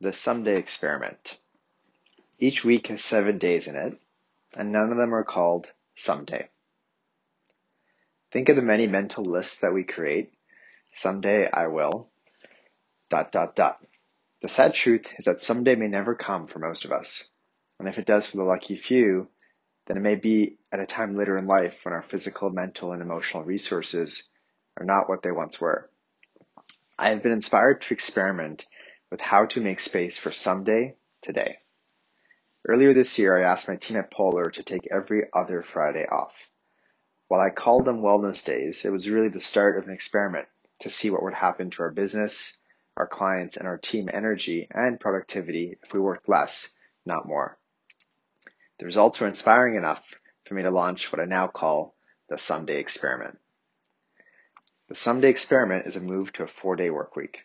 the someday experiment. Each week has seven days in it, and none of them are called someday. Think of the many mental lists that we create. Someday I will. Dot, dot, dot. The sad truth is that someday may never come for most of us. And if it does for the lucky few, then it may be at a time later in life when our physical, mental, and emotional resources are not what they once were. I have been inspired to experiment with how to make space for someday today. Earlier this year, I asked my team at Polar to take every other Friday off. While I called them wellness days, it was really the start of an experiment to see what would happen to our business, our clients, and our team energy and productivity if we worked less, not more. The results were inspiring enough for me to launch what I now call the Someday Experiment. The Someday Experiment is a move to a four day work week.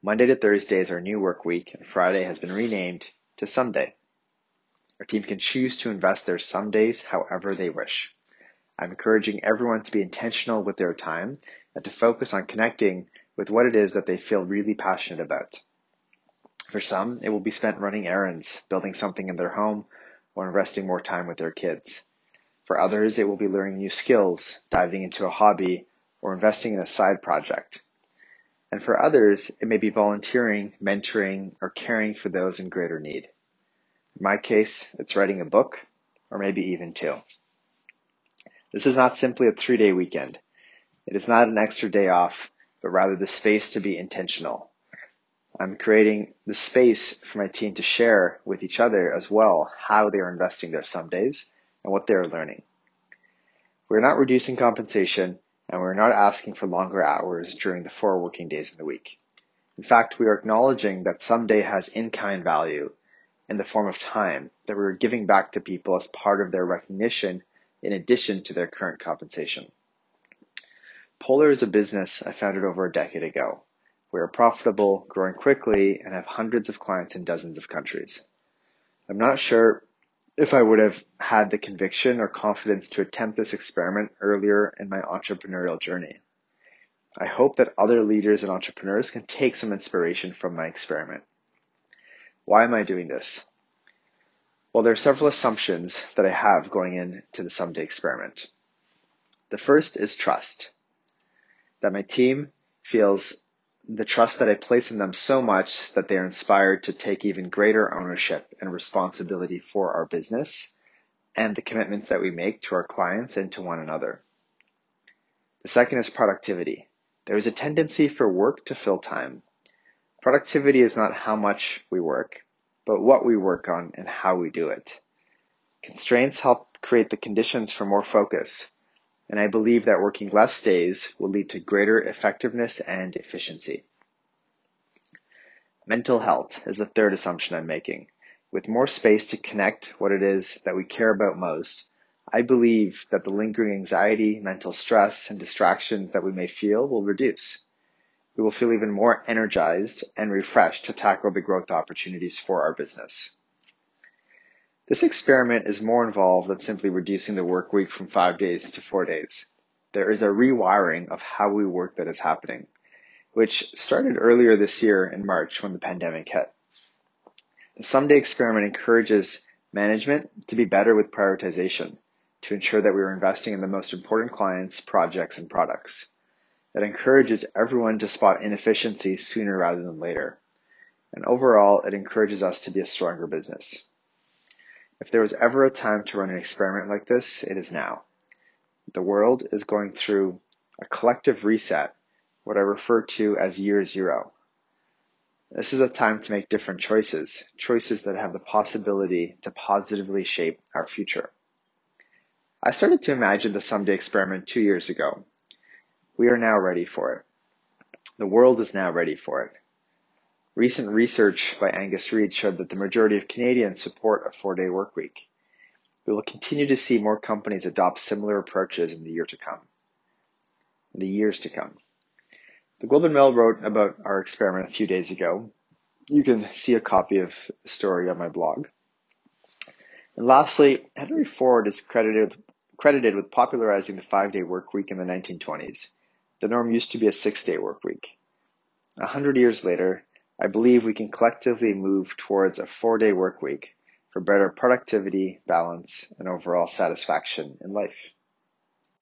Monday to Thursday is our new work week, and Friday has been renamed to Someday. Our team can choose to invest their Somedays however they wish. I'm encouraging everyone to be intentional with their time and to focus on connecting with what it is that they feel really passionate about. For some, it will be spent running errands, building something in their home, or investing more time with their kids. For others, it will be learning new skills, diving into a hobby, or investing in a side project. And for others, it may be volunteering, mentoring, or caring for those in greater need. In my case, it's writing a book, or maybe even two. This is not simply a three day weekend. It is not an extra day off, but rather the space to be intentional, I'm creating the space for my team to share with each other as well how they are investing their some days and what they are learning. We're not reducing compensation and we're not asking for longer hours during the four working days in the week. In fact, we are acknowledging that some day has in-kind value in the form of time that we're giving back to people as part of their recognition in addition to their current compensation. Polar is a business I founded over a decade ago. We are profitable, growing quickly, and have hundreds of clients in dozens of countries. I'm not sure if I would have had the conviction or confidence to attempt this experiment earlier in my entrepreneurial journey. I hope that other leaders and entrepreneurs can take some inspiration from my experiment. Why am I doing this? Well, there are several assumptions that I have going into the someday experiment. The first is trust. That my team feels the trust that I place in them so much that they are inspired to take even greater ownership and responsibility for our business and the commitments that we make to our clients and to one another. The second is productivity. There is a tendency for work to fill time. Productivity is not how much we work, but what we work on and how we do it. Constraints help create the conditions for more focus, and I believe that working less days will lead to greater effectiveness and efficiency. Mental health is the third assumption I'm making. With more space to connect what it is that we care about most, I believe that the lingering anxiety, mental stress, and distractions that we may feel will reduce. We will feel even more energized and refreshed to tackle the growth opportunities for our business. This experiment is more involved than simply reducing the work week from five days to four days. There is a rewiring of how we work that is happening, which started earlier this year in March when the pandemic hit. The Someday experiment encourages management to be better with prioritization to ensure that we are investing in the most important clients, projects, and products. It encourages everyone to spot inefficiencies sooner rather than later. And overall, it encourages us to be a stronger business. If there was ever a time to run an experiment like this, it is now. The world is going through a collective reset, what I refer to as year zero. This is a time to make different choices, choices that have the possibility to positively shape our future. I started to imagine the someday experiment two years ago. We are now ready for it. The world is now ready for it. Recent research by Angus Reid showed that the majority of Canadians support a four day workweek. We will continue to see more companies adopt similar approaches in the year to come. In the years to come. The Globe and Mail wrote about our experiment a few days ago. You can see a copy of the story on my blog. And lastly, Henry Ford is credited, credited with popularizing the five day work week in the 1920s. The norm used to be a six day work week. A hundred years later, I believe we can collectively move towards a four day work week for better productivity, balance, and overall satisfaction in life.